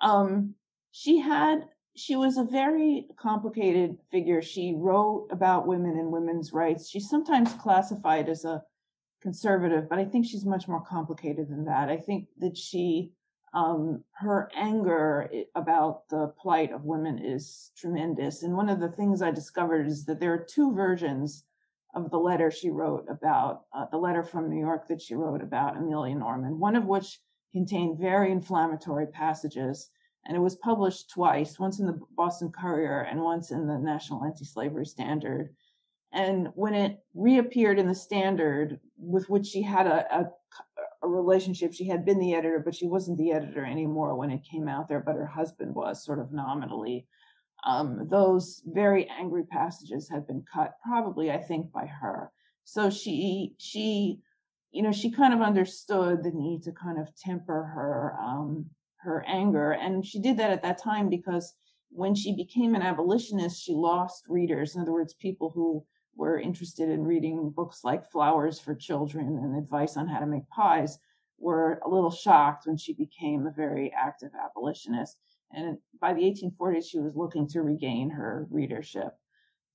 Um, she had she was a very complicated figure. She wrote about women and women's rights. She's sometimes classified as a conservative, but I think she's much more complicated than that. I think that she um, her anger about the plight of women is tremendous. And one of the things I discovered is that there are two versions of the letter she wrote about, uh, the letter from New York that she wrote about Amelia Norman, one of which contained very inflammatory passages. And it was published twice, once in the Boston Courier and once in the National Anti Slavery Standard. And when it reappeared in the Standard, with which she had a, a a relationship. She had been the editor, but she wasn't the editor anymore when it came out there, but her husband was sort of nominally. Um, those very angry passages had been cut, probably, I think, by her. So she, she, you know, she kind of understood the need to kind of temper her, um, her anger. And she did that at that time because when she became an abolitionist, she lost readers. In other words, people who were interested in reading books like Flowers for Children and advice on how to make pies were a little shocked when she became a very active abolitionist. And by the 1840s, she was looking to regain her readership.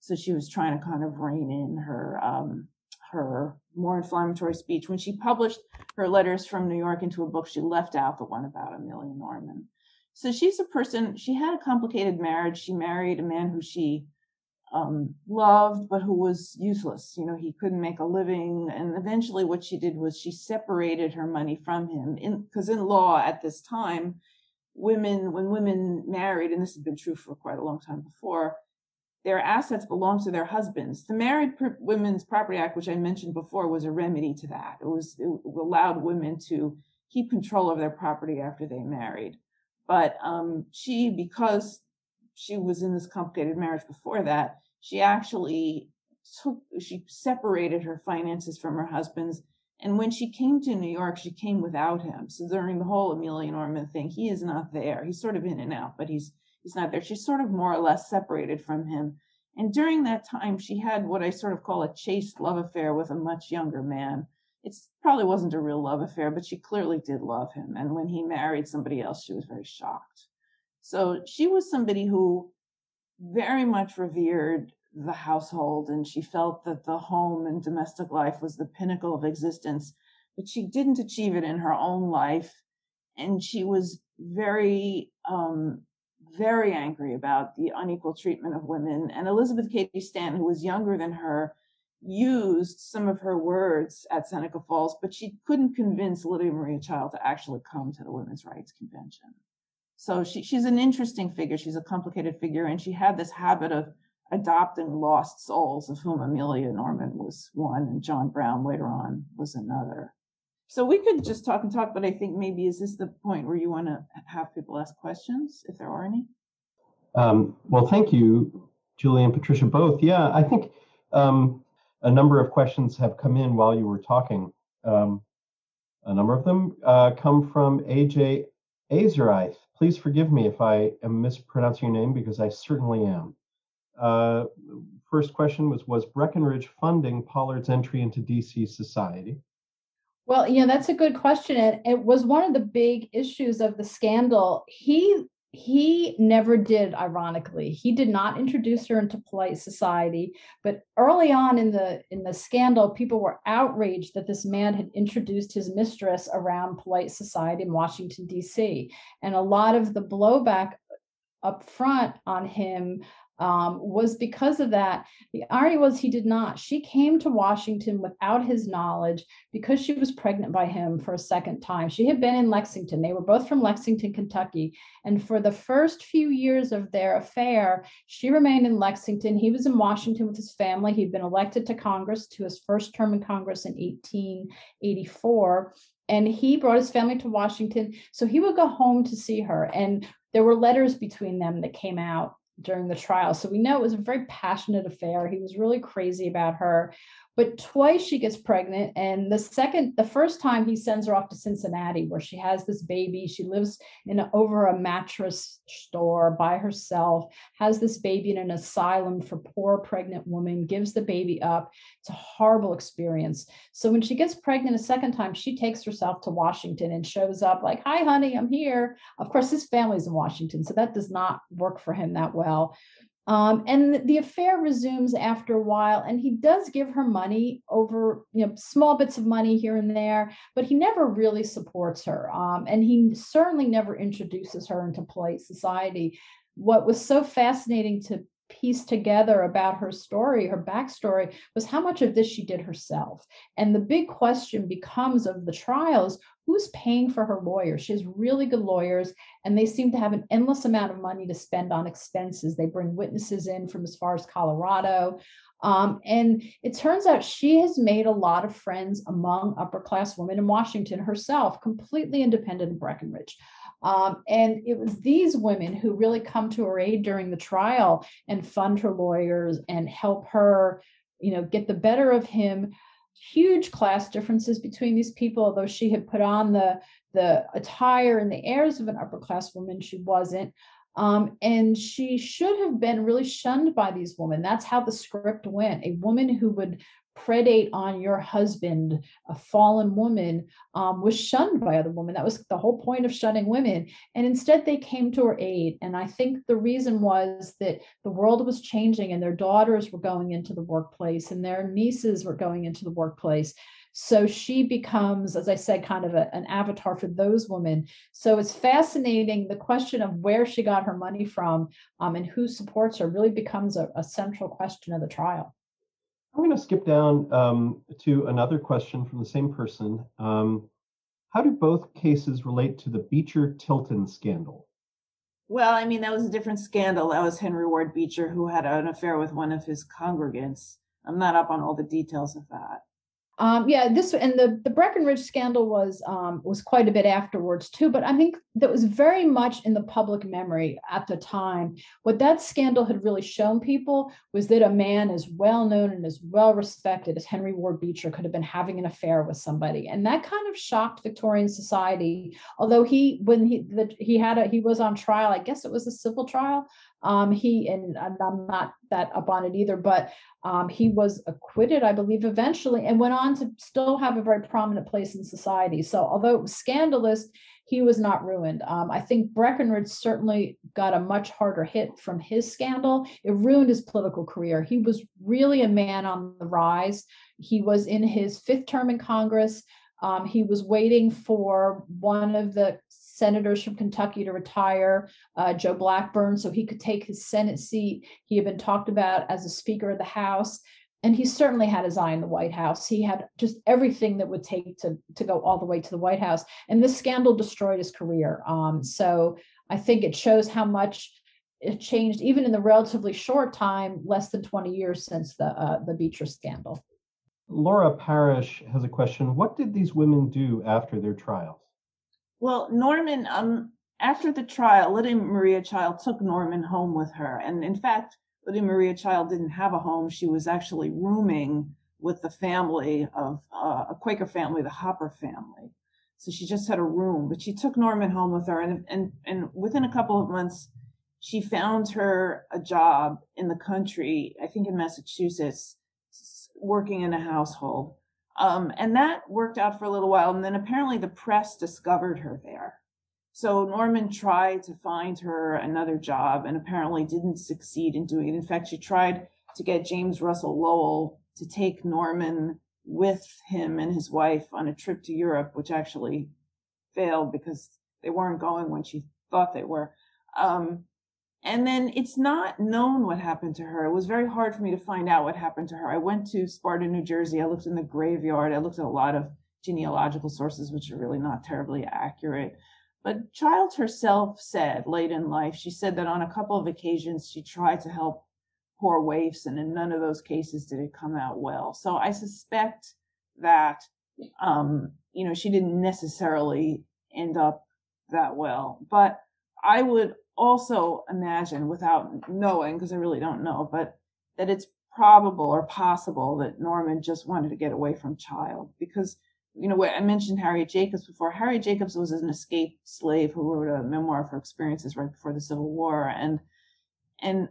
So she was trying to kind of rein in her um, her more inflammatory speech. When she published her letters from New York into a book, she left out the one about Amelia Norman. So she's a person, she had a complicated marriage. She married a man who she um, loved, but who was useless. You know, he couldn't make a living. And eventually, what she did was she separated her money from him. Because in, in, law at this time, women, when women married, and this has been true for quite a long time before, their assets belonged to their husbands. The Married Women's Property Act, which I mentioned before, was a remedy to that. It was it allowed women to keep control of their property after they married. But um, she, because she was in this complicated marriage before that, she actually took, she separated her finances from her husband's. And when she came to New York, she came without him. So during the whole Amelia Norman thing, he is not there. He's sort of in and out, but he's he's not there. She's sort of more or less separated from him. And during that time, she had what I sort of call a chaste love affair with a much younger man. It probably wasn't a real love affair, but she clearly did love him. And when he married somebody else, she was very shocked. So she was somebody who very much revered the household and she felt that the home and domestic life was the pinnacle of existence, but she didn't achieve it in her own life. And she was very, um, very angry about the unequal treatment of women. And Elizabeth Cady Stanton, who was younger than her, used some of her words at Seneca Falls, but she couldn't convince Lydia Maria Child to actually come to the Women's Rights Convention. So she, she's an interesting figure. She's a complicated figure, and she had this habit of adopting lost souls, of whom Amelia Norman was one, and John Brown later on was another. So we could just talk and talk, but I think maybe is this the point where you want to have people ask questions, if there are any? Um, well, thank you, Julie and Patricia, both. Yeah, I think um, a number of questions have come in while you were talking. Um, a number of them uh, come from AJ Azerith. Please forgive me if I am mispronouncing your name because I certainly am. Uh, first question was Was Breckinridge funding Pollard's entry into DC society? Well, you know, that's a good question. And it was one of the big issues of the scandal. He he never did ironically he did not introduce her into polite society but early on in the in the scandal people were outraged that this man had introduced his mistress around polite society in washington d.c and a lot of the blowback up front on him um, was because of that. The irony was he did not. She came to Washington without his knowledge because she was pregnant by him for a second time. She had been in Lexington. They were both from Lexington, Kentucky. And for the first few years of their affair, she remained in Lexington. He was in Washington with his family. He'd been elected to Congress to his first term in Congress in 1884 and he brought his family to Washington. So he would go home to see her. And there were letters between them that came out during the trial. So we know it was a very passionate affair. He was really crazy about her. But twice she gets pregnant. And the second, the first time he sends her off to Cincinnati, where she has this baby. She lives in a, over a mattress store by herself, has this baby in an asylum for poor pregnant women, gives the baby up. It's a horrible experience. So when she gets pregnant a second time, she takes herself to Washington and shows up like, Hi, honey, I'm here. Of course, his family's in Washington, so that does not work for him that well. Um, and the affair resumes after a while, and he does give her money over, you know, small bits of money here and there, but he never really supports her. Um, and he certainly never introduces her into polite society. What was so fascinating to piece together about her story, her backstory, was how much of this she did herself. And the big question becomes of the trials who's paying for her lawyers? She has really good lawyers, and they seem to have an endless amount of money to spend on expenses. They bring witnesses in from as far as Colorado. Um, and it turns out she has made a lot of friends among upper class women in Washington herself, completely independent of Breckinridge. Um, and it was these women who really come to her aid during the trial and fund her lawyers and help her, you know, get the better of him. Huge class differences between these people, although she had put on the the attire and the airs of an upper class woman, she wasn't. Um, and she should have been really shunned by these women. That's how the script went. A woman who would predate on your husband, a fallen woman, um, was shunned by other women. That was the whole point of shunning women. And instead, they came to her aid. And I think the reason was that the world was changing and their daughters were going into the workplace and their nieces were going into the workplace. So she becomes, as I said, kind of a, an avatar for those women. So it's fascinating. The question of where she got her money from um, and who supports her really becomes a, a central question of the trial. I'm going to skip down um, to another question from the same person. Um, how do both cases relate to the Beecher Tilton scandal? Well, I mean, that was a different scandal. That was Henry Ward Beecher, who had an affair with one of his congregants. I'm not up on all the details of that. Um, yeah, this and the the Breckinridge scandal was um, was quite a bit afterwards too, but I think that was very much in the public memory at the time. What that scandal had really shown people was that a man as well known and as well respected as Henry Ward Beecher could have been having an affair with somebody, and that kind of shocked Victorian society. Although he, when he the, he had a he was on trial, I guess it was a civil trial. Um, he and I'm not that up on it either, but um, he was acquitted, I believe, eventually, and went on to still have a very prominent place in society. So, although it was scandalous, he was not ruined. Um, I think Breckinridge certainly got a much harder hit from his scandal. It ruined his political career. He was really a man on the rise. He was in his fifth term in Congress. Um, he was waiting for one of the senators from Kentucky to retire, uh, Joe Blackburn, so he could take his Senate seat. He had been talked about as a Speaker of the House and he certainly had his eye in the White House. He had just everything that would take to to go all the way to the White House. And this scandal destroyed his career. Um, so I think it shows how much it changed, even in the relatively short time, less than 20 years since the uh, the Beatrice scandal. Laura Parrish has a question. What did these women do after their trials? Well, Norman, um, after the trial, Lydia Maria Child took Norman home with her, and in fact Lydia Maria Child didn't have a home. She was actually rooming with the family of uh, a Quaker family, the Hopper family. So she just had a room, but she took Norman home with her. And, and, and within a couple of months, she found her a job in the country, I think in Massachusetts, working in a household. Um, and that worked out for a little while. And then apparently the press discovered her there. So Norman tried to find her another job and apparently didn't succeed in doing it. In fact, she tried to get James Russell Lowell to take Norman with him and his wife on a trip to Europe, which actually failed because they weren't going when she thought they were. Um, and then it's not known what happened to her. It was very hard for me to find out what happened to her. I went to Sparta, New Jersey. I looked in the graveyard. I looked at a lot of genealogical sources, which are really not terribly accurate. But Child herself said late in life, she said that on a couple of occasions she tried to help poor waifs, and in none of those cases did it come out well. So I suspect that, um, you know, she didn't necessarily end up that well. But I would also imagine, without knowing, because I really don't know, but that it's probable or possible that Norman just wanted to get away from Child because you know, I mentioned Harriet Jacobs before. Harriet Jacobs was an escaped slave who wrote a memoir of her experiences right before the Civil War, and and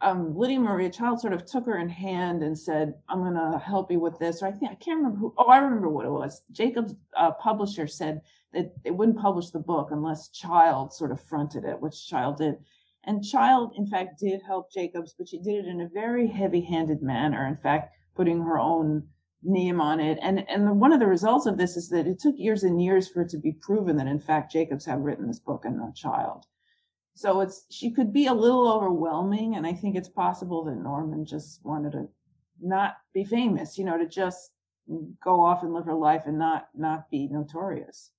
um, Lydia Maria Child sort of took her in hand and said, "I'm going to help you with this." Or I think I can't remember who. Oh, I remember what it was. Jacobs' uh, publisher said they wouldn't publish the book unless Child sort of fronted it, which Child did. And Child, in fact, did help Jacobs, but she did it in a very heavy-handed manner. In fact, putting her own name on it. And and one of the results of this is that it took years and years for it to be proven that in fact Jacobs had written this book and not Child. So it's she could be a little overwhelming, and I think it's possible that Norman just wanted to not be famous, you know, to just go off and live her life and not not be notorious.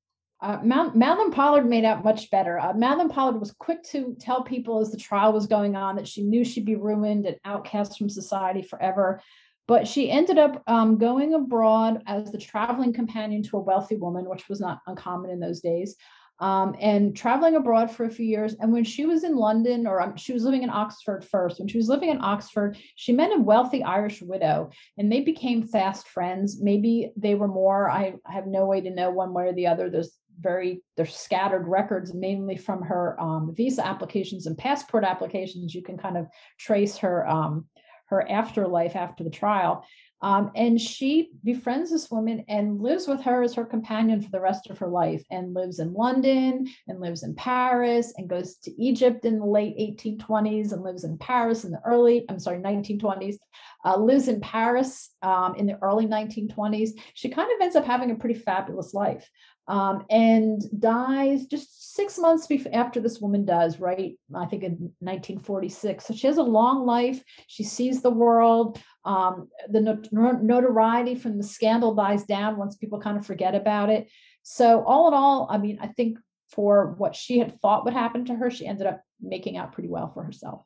Uh, Madeline Pollard made out much better. Uh, Madeline Pollard was quick to tell people as the trial was going on that she knew she'd be ruined and outcast from society forever. But she ended up um, going abroad as the traveling companion to a wealthy woman, which was not uncommon in those days, um, and traveling abroad for a few years. And when she was in London, or um, she was living in Oxford first, when she was living in Oxford, she met a wealthy Irish widow, and they became fast friends. Maybe they were more. I, I have no way to know one way or the other. There's very there's scattered records mainly from her um, visa applications and passport applications you can kind of trace her um, her afterlife after the trial. Um, and she befriends this woman and lives with her as her companion for the rest of her life and lives in London and lives in Paris and goes to Egypt in the late 1820s and lives in Paris in the early, I'm sorry, 1920s, uh, lives in Paris um, in the early 1920s. She kind of ends up having a pretty fabulous life um, and dies just six months after this woman does, right? I think in 1946. So she has a long life. She sees the world. Um, the not- notoriety from the scandal dies down once people kind of forget about it. So, all in all, I mean, I think for what she had thought would happen to her, she ended up making out pretty well for herself.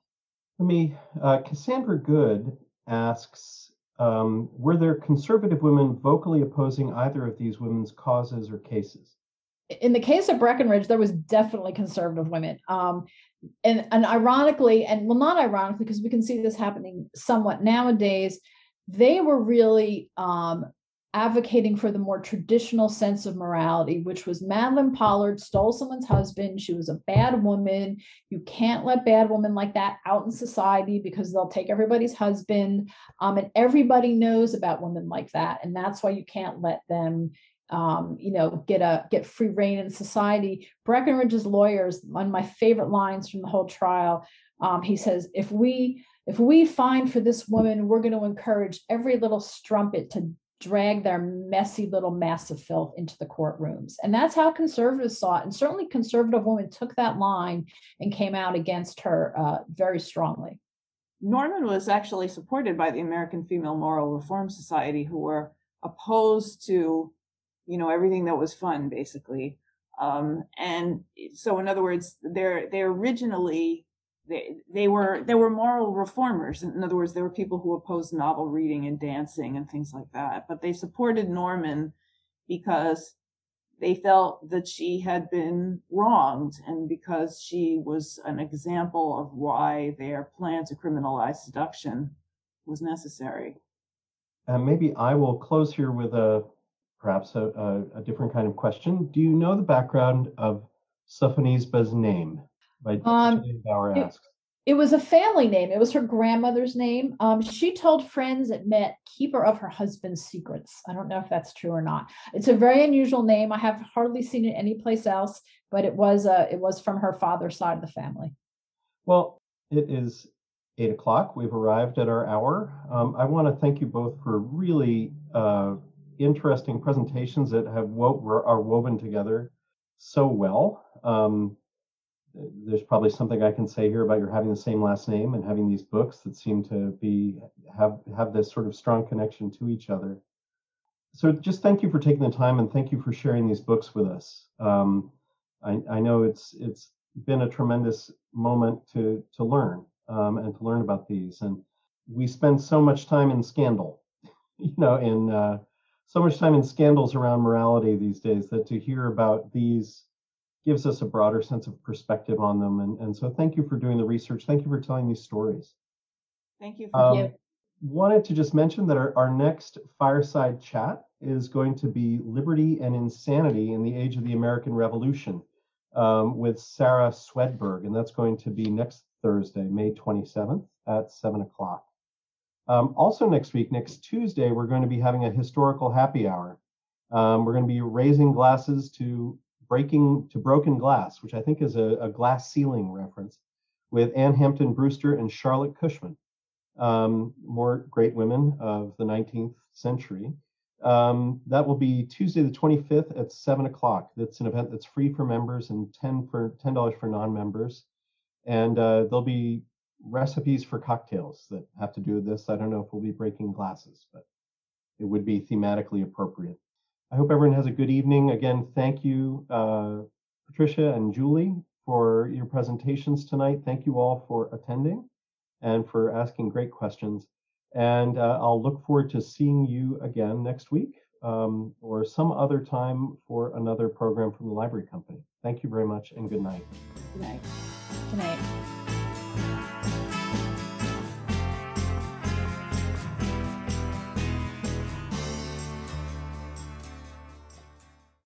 Let me, uh, Cassandra Good asks um, were there conservative women vocally opposing either of these women's causes or cases? In the case of Breckinridge, there was definitely conservative women. Um, and, and ironically, and well, not ironically, because we can see this happening somewhat nowadays, they were really um, advocating for the more traditional sense of morality, which was Madeline Pollard stole someone's husband. She was a bad woman. You can't let bad women like that out in society because they'll take everybody's husband. Um, and everybody knows about women like that. And that's why you can't let them um, you know, get a get free reign in society. Breckinridge's lawyers, one of my favorite lines from the whole trial, um, he says, if we if we find for this woman, we're going to encourage every little strumpet to drag their messy little mass of filth into the courtrooms. And that's how conservatives saw it. And certainly conservative women took that line and came out against her uh, very strongly. Norman was actually supported by the American Female Moral Reform Society, who were opposed to, you know, everything that was fun, basically. Um, and so, in other words, they're they originally they they were they were moral reformers. In other words, there were people who opposed novel reading and dancing and things like that. But they supported Norman because they felt that she had been wronged and because she was an example of why their plan to criminalize seduction was necessary. And maybe I will close here with a perhaps a, a, a different kind of question. Do you know the background of Sophonisba's name? By um, Bauer it, asks. It was a family name. It was her grandmother's name. Um, she told friends it meant keeper of her husband's secrets. I don't know if that's true or not. It's a very unusual name. I have hardly seen it anyplace else, but it was uh, it was from her father's side of the family. Well, it is eight o'clock. We've arrived at our hour. Um, I want to thank you both for really uh, interesting presentations that have wo- are woven together so well. Um, there's probably something I can say here about your having the same last name and having these books that seem to be have have this sort of strong connection to each other. So just thank you for taking the time and thank you for sharing these books with us. Um, I, I, know it's it's been a tremendous moment to to learn um, and to learn about these. And we spend so much time in scandal, (laughs) you know, in uh, so much time in scandals around morality these days that to hear about these gives us a broader sense of perspective on them. And, and so thank you for doing the research. Thank you for telling these stories. Thank you. Um, you. Wanted to just mention that our, our next fireside chat is going to be Liberty and Insanity in the Age of the American Revolution um, with Sarah Swedberg. And that's going to be next Thursday, May 27th at 7 o'clock. Um, also, next week, next Tuesday, we're going to be having a historical happy hour. Um, we're going to be raising glasses to Breaking to Broken Glass, which I think is a, a glass ceiling reference, with Anne Hampton Brewster and Charlotte Cushman, um, more great women of the 19th century. Um, that will be Tuesday the 25th at 7 o'clock. That's an event that's free for members and 10 for $10 for non-members. And uh, there'll be recipes for cocktails that have to do with this. I don't know if we'll be breaking glasses, but it would be thematically appropriate. I hope everyone has a good evening. Again, thank you, uh, Patricia and Julie, for your presentations tonight. Thank you all for attending and for asking great questions. And uh, I'll look forward to seeing you again next week um, or some other time for another program from the Library Company. Thank you very much and good night. Good night. Good night.